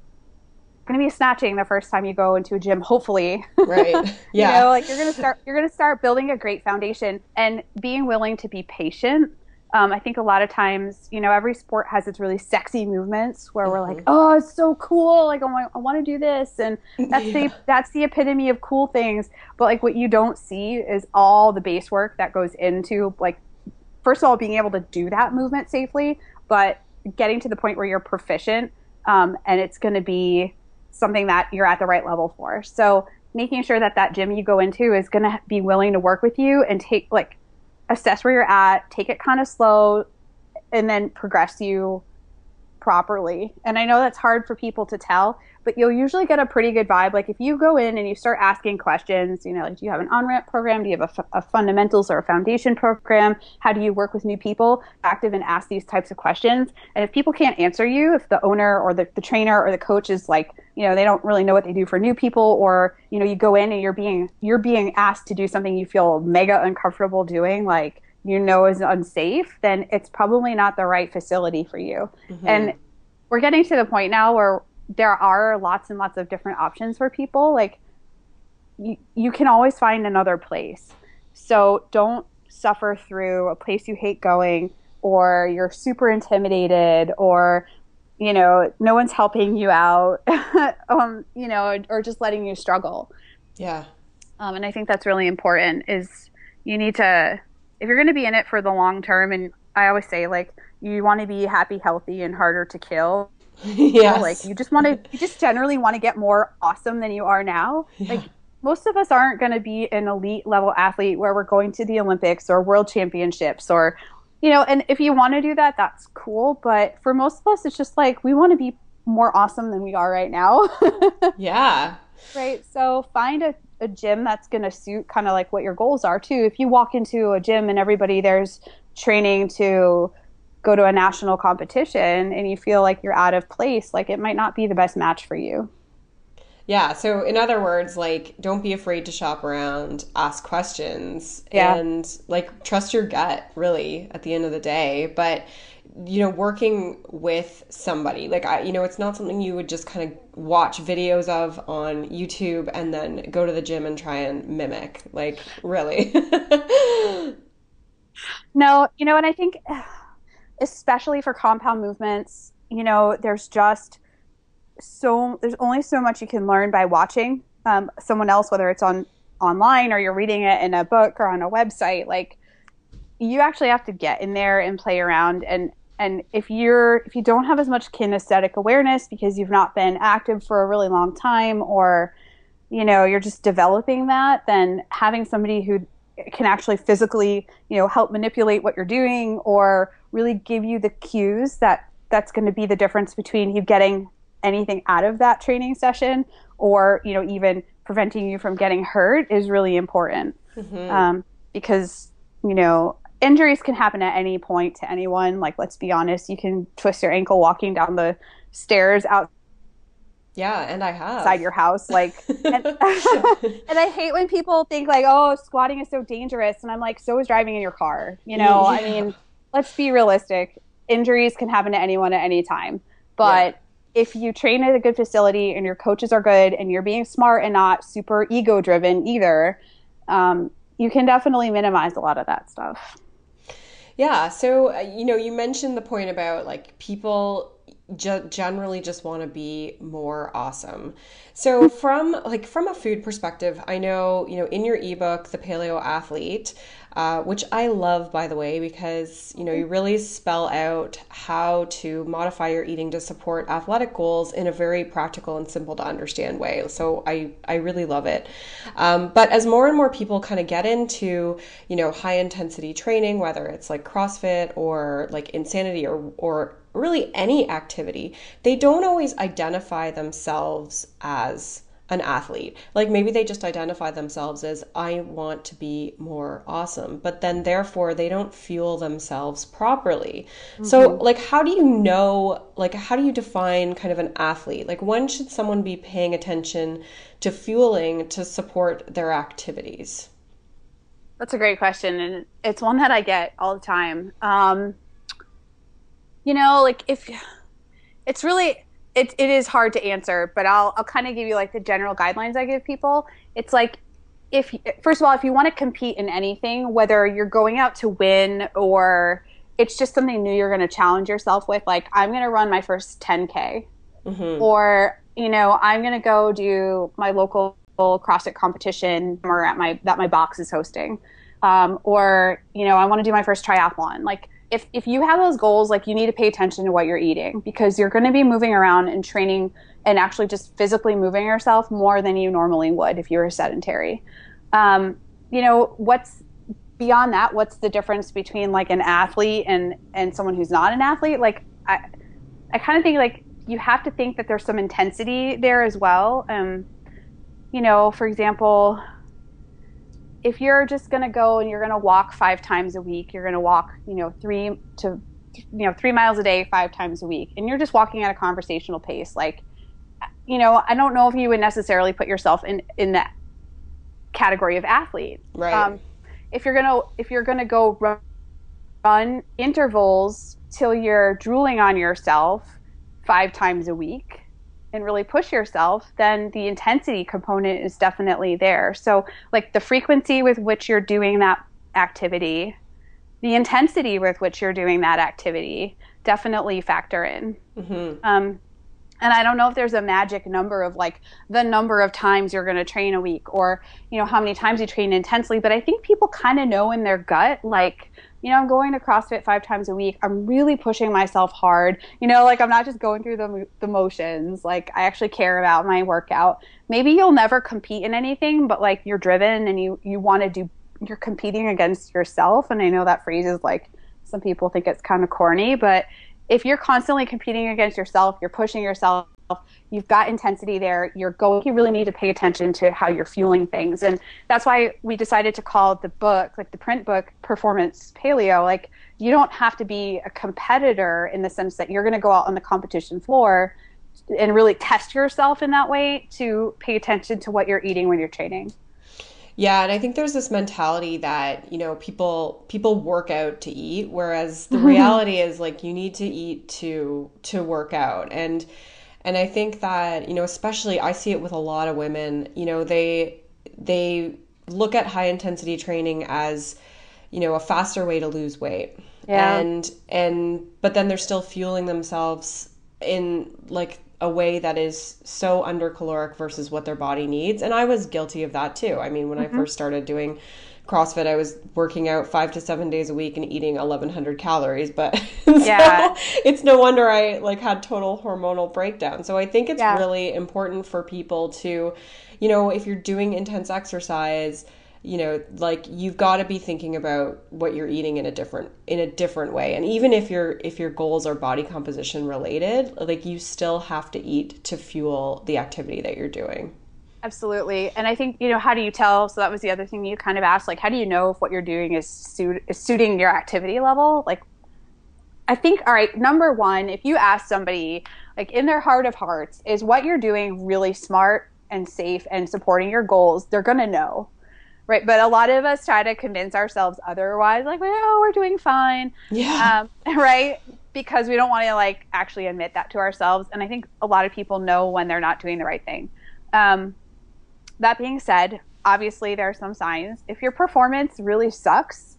going to be snatching the first time you go into a gym hopefully *laughs* right yeah you know like you're going to start you're going to start building a great foundation and being willing to be patient um, I think a lot of times, you know, every sport has its really sexy movements where mm-hmm. we're like, mm-hmm. "Oh, it's so cool! Like, I want, I want to do this," and that's *laughs* yeah. the that's the epitome of cool things. But like, what you don't see is all the base work that goes into like, first of all, being able to do that movement safely, but getting to the point where you're proficient, um, and it's going to be something that you're at the right level for. So making sure that that gym you go into is going to be willing to work with you and take like assess where you're at, take it kind of slow, and then progress you properly. And I know that's hard for people to tell, but you'll usually get a pretty good vibe. Like if you go in and you start asking questions, you know, like do you have an on ramp program? Do you have a, fundamentals or a foundation program? How do you work with new people? Active and ask these types of questions. And if people can't answer you, if the owner or the, the trainer or the coach is like, you know, they don't really know what they do for new people, or you know, you go in and you're being you're being asked to do something you feel mega uncomfortable doing, like you know is unsafe, then it's probably not the right facility for you. Mm-hmm. And we're getting to the point now where there are lots and lots of different options for people. Like you, you can always find another place. So don't suffer through a place you hate going or you're super intimidated or you know no one's helping you out *laughs* um, you know or just letting you struggle yeah um, and i think that's really important is you need to if you're going to be in it for the long term and i always say like you want to be happy healthy and harder to kill. *laughs* Yeah like you just want to you just generally want to get more awesome than you are now. Yeah. like most of us aren't going to be an elite level athlete where we're going to the olympics or world championships or you know and if you want to do that that's cool. But for most of us it's just like we want to be more awesome than we are right now. *laughs* Yeah. Right? So find a, a gym that's going to suit kind of like what your goals are too if you walk into a gym and everybody there's training to go to a national competition and you feel like you're out of place, like it might not be the best match for you. Yeah. So, in other words, like, don't be afraid to shop around, ask questions, yeah. and like trust your gut, really, at the end of the day. But, you know, working with somebody, like, I, you know, it's not something you would just kind of watch videos of on YouTube and then go to the gym and try and mimic. Like, really. *laughs* no, you know, and I think *sighs* especially for compound movements, you know, there's just so there's only so much you can learn by watching um, someone else, whether it's on online or you're reading it in a book or on a website. Like you actually have to get in there and play around and and if you're if you don't have as much kinesthetic awareness because you've not been active for a really long time or you know you're just developing that then having somebody who can actually physically you know help manipulate what you're doing or really give you the cues that that's going to be the difference between you getting anything out of that training session or you know even preventing you from getting hurt is really important mm-hmm. um, because you know injuries can happen at any point to anyone like let's be honest you can twist your ankle walking down the stairs out yeah, and I have inside your house, like, *laughs* and, *laughs* and, I hate when people think like, "Oh, squatting is so dangerous," and I'm like, "So is driving in your car." You know, yeah. I mean, let's be realistic. Injuries can happen to anyone at any time, but. If you train at a good facility and your coaches are good and you're being smart and not super ego driven either, um, you can definitely minimize a lot of that stuff. Yeah. So, uh, you know, you mentioned the point about like people generally just want to be more awesome. So from like from a food perspective, I know, you know, in your ebook, The Paleo Athlete, uh, which I love, by the way, because you know you really spell out how to modify your eating to support athletic goals in a very practical and simple to understand way. So I I really love it. Um, but as more and more people kind of get into you know high intensity training, whether it's like CrossFit or like insanity or or really any activity, they don't always identify themselves as an athlete. Like maybe they just identify themselves as, I want to be more awesome, but then therefore they don't fuel themselves properly. Mm-hmm. So, like, how do you know, like, how do you define kind of an athlete? Like, when should someone be paying attention to fueling to support their activities? That's a great question. And it's one that I get all the time. Um, you know, like, if it's really, it, it is hard to answer, but I'll, I'll kind of give you like the general guidelines I give people. It's like, if first of all, if you want to compete in anything, whether you're going out to win or it's just something new you're going to challenge yourself with, like I'm going to run my first 10K mm-hmm. or, you know, I'm going to go do my local CrossFit competition or at my, that my box is hosting. Um, or, you know, I want to do my first triathlon. Like if if you have those goals, like you need to pay attention to what you're eating because you're going to be moving around and training and actually just physically moving yourself more than you normally would if you were sedentary. Um, you know, what's beyond that? What's the difference between like an athlete and and someone who's not an athlete? Like I, I kind of think like you have to think that there's some intensity there as well. Um, you know, for example, if you're just going to go and you're going to walk five times a week, you're going to walk, you know, three to, you know, three miles a day, five times a week, and you're just walking at a conversational pace, like, you know, I don't know if you would necessarily put yourself in in that category of athlete. Right. Um, if you're gonna if you're gonna go run, run intervals till you're drooling on yourself five times a week, and really push yourself, then the intensity component is definitely there. So, like the frequency with which you're doing that activity, the intensity with which you're doing that activity definitely factor in. Mm-hmm. Um, and I don't know if there's a magic number of like the number of times you're going to train a week or, you know, how many times you train intensely, but I think people kind of know in their gut, like, you know, I'm going to CrossFit five times a week. I'm really pushing myself hard. You know, like I'm not just going through the, the motions. Like I actually care about my workout. Maybe you'll never compete in anything, but like you're driven and you, you want to do, you're competing against yourself. And I know that phrase is like, some people think it's kind of corny, but if you're constantly competing against yourself, you're pushing yourself, you've got intensity there, you're going, you really need to pay attention to how you're fueling things. And that's why we decided to call the book, like the print book, Performance Paleo. Like, you don't have to be a competitor in the sense that you're going to go out on the competition floor and really test yourself in that way to pay attention to what you're eating when you're training. Yeah, and I think there's this mentality that, you know, people people work out to eat whereas the mm-hmm. reality is like you need to eat to to work out. And and I think that, you know, especially I see it with a lot of women, you know, they they look at high intensity training as, you know, a faster way to lose weight. Yeah. And and but then they're still fueling themselves in like a way that is so under caloric versus what their body needs. And I was guilty of that too. I mean, when mm-hmm. I first started doing CrossFit, I was working out five to seven days a week and eating 1,100 calories. But *laughs* yeah. so it's no wonder I like had total hormonal breakdown. So I think it's yeah. really important for people to, you know, if you're doing intense exercise, you know like you've got to be thinking about what you're eating in a different in a different way and even if your if your goals are body composition related like you still have to eat to fuel the activity that you're doing absolutely. And i think you know how do you tell? So that was the other thing you kind of asked like how do you know if what you're doing is, suit, is suiting your activity level? Like i think all right number one if you ask somebody like in their heart of hearts is what you're doing really smart and safe and supporting your goals? They're going to know right? But a lot of us try to convince ourselves otherwise like oh we're doing fine. Yeah. Um, *laughs* right? Because we don't want to like actually admit that to ourselves. And i think a lot of people know when they're not doing the right thing. Um, that being said obviously there are some signs. If your performance really sucks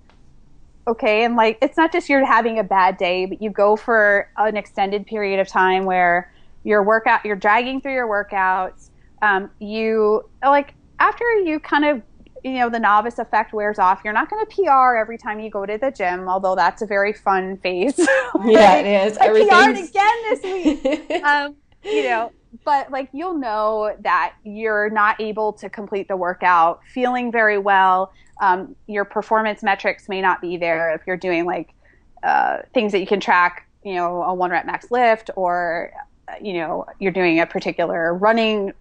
okay and like it's not just you're having a bad day but you go for an extended period of time where your workout you're dragging through your workouts um, you like after you kind of you know the novice effect wears off you're not going to pr every time you go to the gym although that's a very fun phase. *laughs* Yeah it is. I pr'd again this week. *laughs* Um, you know but like you'll know that you're not able to complete the workout feeling very well um, your performance metrics may not be there if you're doing like uh, things that you can track you know a one rep max lift or you know you're doing a particular running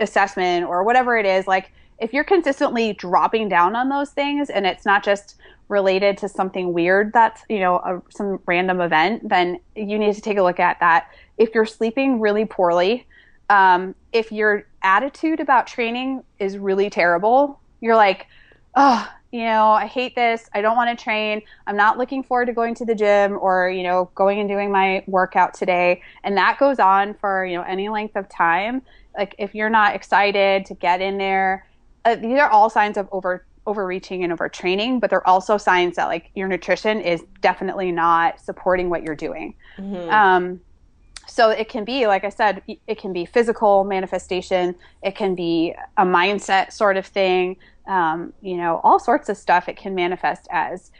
assessment or whatever it is. Like if you're consistently dropping down on those things and it's not just related to something weird that's you know a, some random event then you need to take a look at that if you're sleeping really poorly um, if your attitude about training is really terrible you're like oh you know i hate this i don't want to train i'm not looking forward to going to the gym or you know going and doing my workout today and that goes on for you know any length of time like if you're not excited to get in there uh, these are all signs of over overreaching and overtraining, but they're also signs that like your nutrition is definitely not supporting what you're doing. Mm-hmm. Um, so it can be, like I said, it can be physical manifestation. It can be a mindset sort of thing. Um, you know, all sorts of stuff. It can manifest as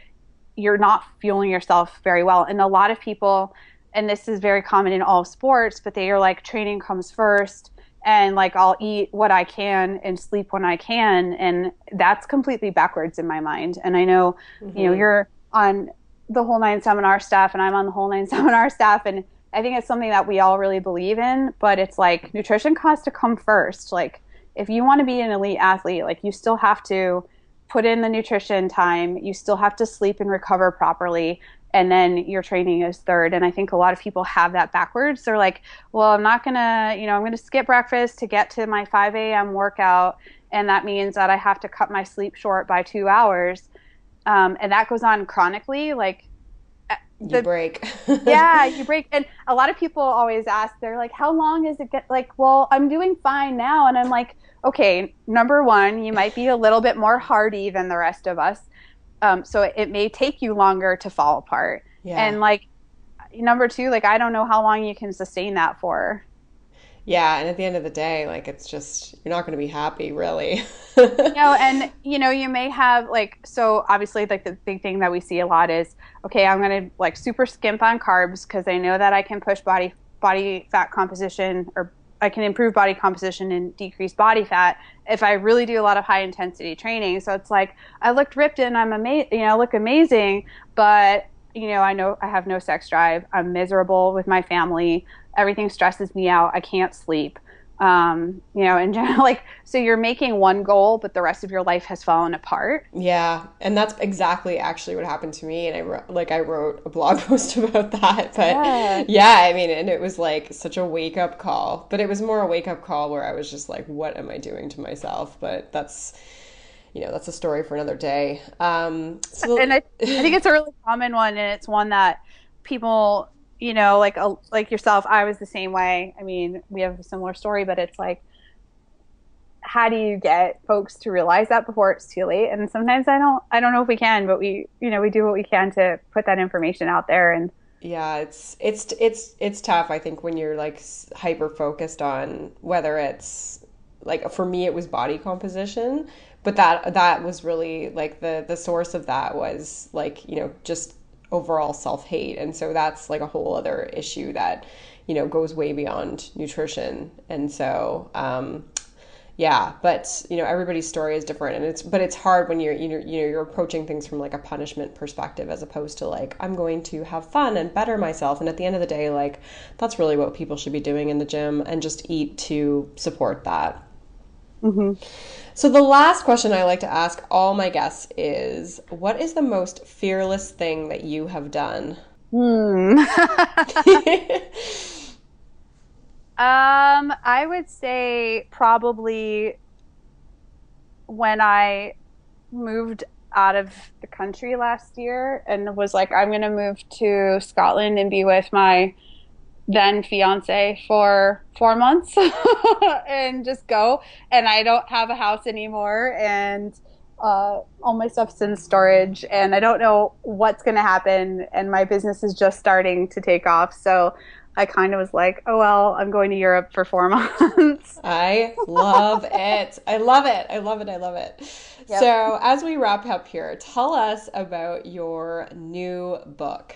you're not fueling yourself very well. And a lot of people, and this is very common in all sports, but they are like training comes first and like I'll eat what I can and sleep when I can and that's completely backwards in my mind and I know mm-hmm. you know mm-hmm. you're on the whole nine seminar staff and I'm on the whole nine *laughs* seminar staff and I think it's something that we all really believe in but it's like nutrition has to come first like if you want to be an elite athlete like you still have to put in the nutrition time you still have to sleep and recover properly and then your training is third. And I think a lot of people have that backwards. They're like, well, I'm not gonna, you know, I'm gonna skip breakfast to get to my 5 a.m. workout, and that means that I have to cut my sleep short by two hours. Um, and that goes on chronically, like. The, you break. *laughs* yeah, you break. And a lot of people always ask, they're like, how long is it get like, well, I'm doing fine now. And I'm like, okay, number one, you might be a little bit more hardy than the rest of us um, so it, it may take you longer to fall apart. Yeah. And like number two, like I don't know how long you can sustain that for. Yeah, and at the end of the day, like it's just you're not going to be happy, really. *laughs* know, and you know, you may have like so obviously like the big thing that we see a lot is okay, I'm going to like super skimp on carbs because I know that I can push body body fat composition or I can improve body composition and decrease body fat if I really do a lot of high intensity training. So it's like I looked ripped and I'm amazing, you know, I look amazing, but you know, I know I have no sex drive. I'm miserable with my family. Everything stresses me out. I can't sleep um, you know, in *laughs* general, like, so you're making one goal, but the rest of your life has fallen apart. Yeah. And that's exactly actually what happened to me. And I wrote, like, I wrote a blog *laughs* post about that. But yeah. yeah, I mean, and it was like such a wake up call, but it was more a wake up call where I was just like, what am I doing to myself? But that's, you know, that's a story for another day. Um, so- and I, I think it's a really common one, and it's one that people you know, like a, like yourself, I was the same way. I mean, we have a similar story, but it's like, how do you get folks to realize that before it's too late? And sometimes I don't, I don't know if we can, but we, you know, we do what we can to put that information out there. And yeah, it's it's it's it's tough. I think when you're like hyper focused on whether it's like for me, it was body composition but that that was really like the the source of that was like you know just overall self-hate. And so that's like a whole other issue that you know goes way beyond nutrition. And so um yeah but you know everybody's story is different. And it's but it's hard when you're you know you're approaching things from like a punishment perspective as opposed to like i'm going to have fun and better myself. And at the end of the day like that's really what people should be doing in the gym and just eat to support that mm-hmm. So, the last question I like to ask all my guests is What is the most fearless thing that you have done? Hmm. *laughs* um, I would say probably when I moved out of the country last year and was like, I'm going to move to Scotland and be with my then fiance for four months *laughs* and just go. And I don't have a house anymore, and uh, all my stuff's in storage, and I don't know what's going to happen. And my business is just starting to take off, so I kind of was like, oh well, I'm going to Europe for four *laughs* months. I love it. I love it. I love it. I love it. Yep. So, as we wrap up here, tell us about your new book.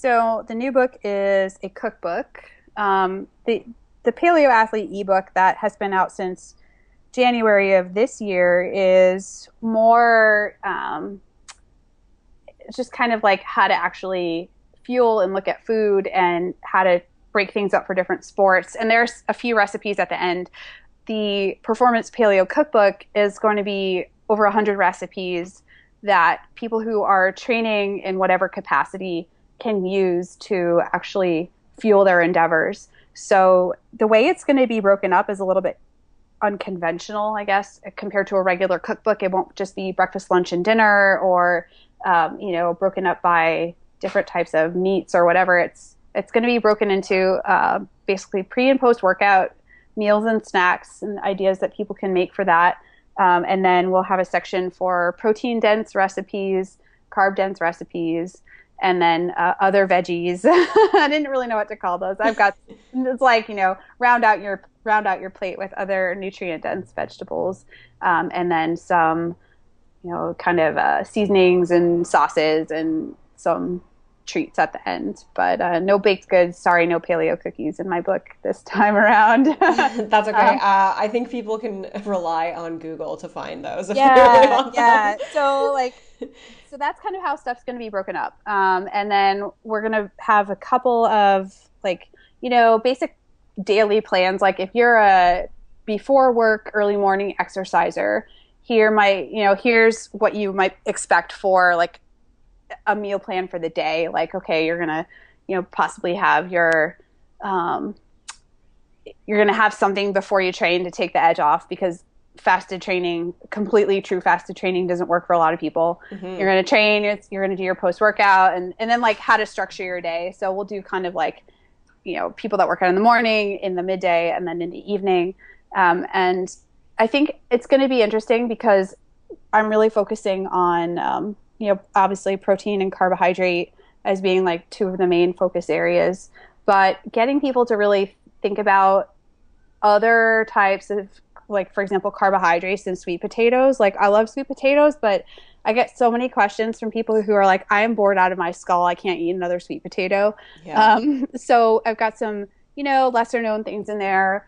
So the new book is a cookbook. Um, the the Paleo Athlete ebook that has been out since January of this year is more um, just kind of like how to actually fuel and look at food and how to break things up for different sports. And there's a few recipes at the end. The Performance Paleo Cookbook is going to be over 100 recipes that people who are training in whatever capacity can use to actually fuel their endeavors. So the way it's going to be broken up is a little bit unconventional, I guess, compared to a regular cookbook. It won't just be breakfast, lunch, and dinner, or um, you know, broken up by different types of meats or whatever. It's it's going to be broken into uh, basically pre and post workout meals and snacks and ideas that people can make for that. Um, and then we'll have a section for protein dense recipes, carb dense recipes, and then uh, other veggies. *laughs* I didn't really know what to call those. I've got it's like you know round out your round out your plate with other nutrient dense vegetables, um, and then some you know kind of uh, seasonings and sauces and some treats at the end. But uh, no baked goods. Sorry, no paleo cookies in my book this time around. *laughs* That's okay. Um, uh, I think people can rely on Google to find those. yeah, really yeah. So like *laughs* so that's kind of how stuff's going to be broken up. Um, and then we're going to have a couple of like, you know, basic daily plans. Like if you're a before work, early morning exerciser, here might, you know, here's what you might expect for like a meal plan for the day. Like, okay, you're going to, you know, possibly have your, um, you're going to have something before you train to take the edge off because fasted training, completely true fasted training doesn't work for a lot of people. Mm-hmm. You're going to train, you're going to do your post workout, and and then like how to structure your day. So we'll do kind of like, you know, people that work out in the morning, in the midday, and then in the evening. Um, and I think it's going to be interesting because I'm really focusing on, um, you know, obviously protein and carbohydrate as being like two of the main focus areas, but getting people to really think about other types of like for example carbohydrates and sweet potatoes. Like i love sweet potatoes but i get so many questions from people who are like i am bored out of my skull. I can't eat another sweet potato. Yeah. um, *laughs* so i've got some you know lesser known things in there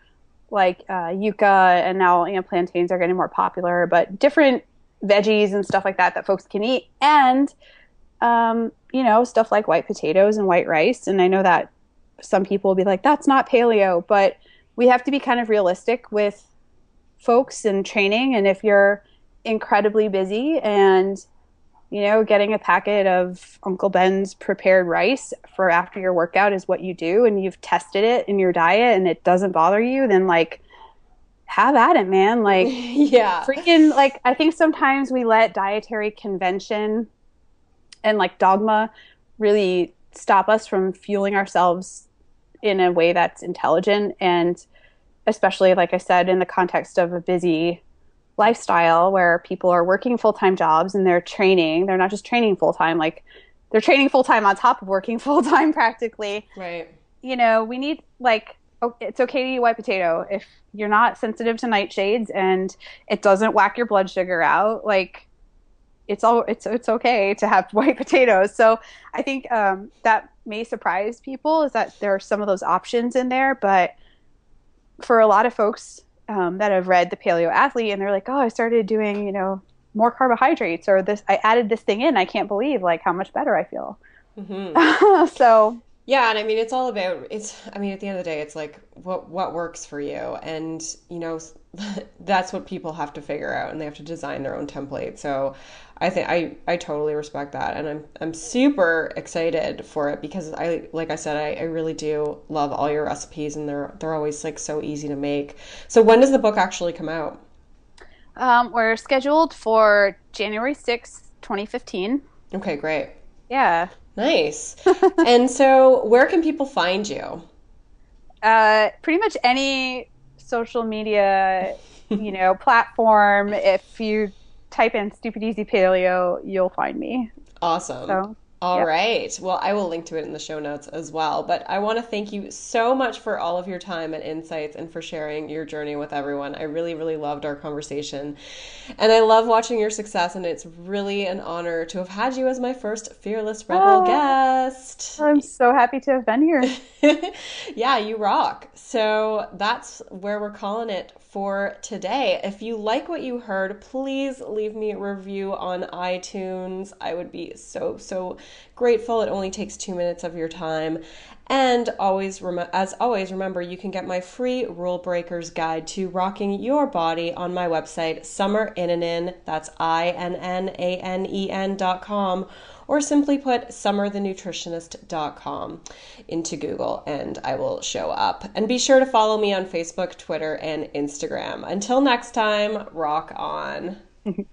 like uh, yucca and now you know plantains are getting more popular but different veggies and stuff like that that folks can eat. And um, you know stuff like white potatoes and white rice. And i know that some people will be like that's not paleo but we have to be kind of realistic with folks and training and if you're incredibly busy and you know getting a packet of uncle ben's prepared rice for after your workout is what you do and you've tested it in your diet and it doesn't bother you then like have at it man. Like *laughs* yeah. freaking like i think sometimes we let dietary convention and like dogma really stop us from fueling ourselves in a way that's intelligent and especially like I said, in the context of a busy lifestyle where people are working full time jobs and they're training. They're not just training full time, like they're training full time on top of working *laughs* full time practically. Right. You know, we need like it's okay to eat white potato if you're not sensitive to nightshades and it doesn't whack your blood sugar out. Like it's all it's it's okay to have *laughs* white potatoes. So I think um, that may surprise people is that there are some of those options in there, but for a lot of folks um, that have read the Paleo Athlete and they're like, oh, I started doing you know more carbohydrates or this I added this thing in. I can't believe like how much better I feel. Mm-hmm. *laughs* so yeah, and I mean it's all about it's I mean at the end of the day it's like what what works for you and you know *laughs* that's what people have to figure out and they have to design their own template. So I think I I totally respect that and I'm I'm super excited for it because I like I said I, I really do love all your recipes and they're they're always like so easy to make. So when does the book actually come out? Um, we're scheduled for January 6th, 2015. Okay, great. Yeah. Nice. *laughs* and so, where can people find you? Uh, pretty much any social media, you know, *laughs* platform. If you type in "stupid easy paleo," you'll find me. Awesome. So, all yep. right. Well, I will link to it in the show notes as well. But I want to thank you so much for all of your time and insights and for sharing your journey with everyone. I really, really loved our conversation. And I love watching your success. And it's really an honor to have had you as my first Fearless Rebel oh, guest. I'm so happy to have been here. *laughs* yeah, you rock. So that's where we're calling it for today. If you like what you heard, please leave me a review on iTunes. I would be so, so grateful. It only takes two minutes of your time. And always, as always, remember you can get my free Rule Breakers guide to rocking your body on my website, Summer Innanen. That's I N N A N E N dot com or simply put summerthenutritionist.com into Google and I will show up. And be sure to follow me on Facebook, Twitter, and Instagram. Until next time, rock on. *laughs*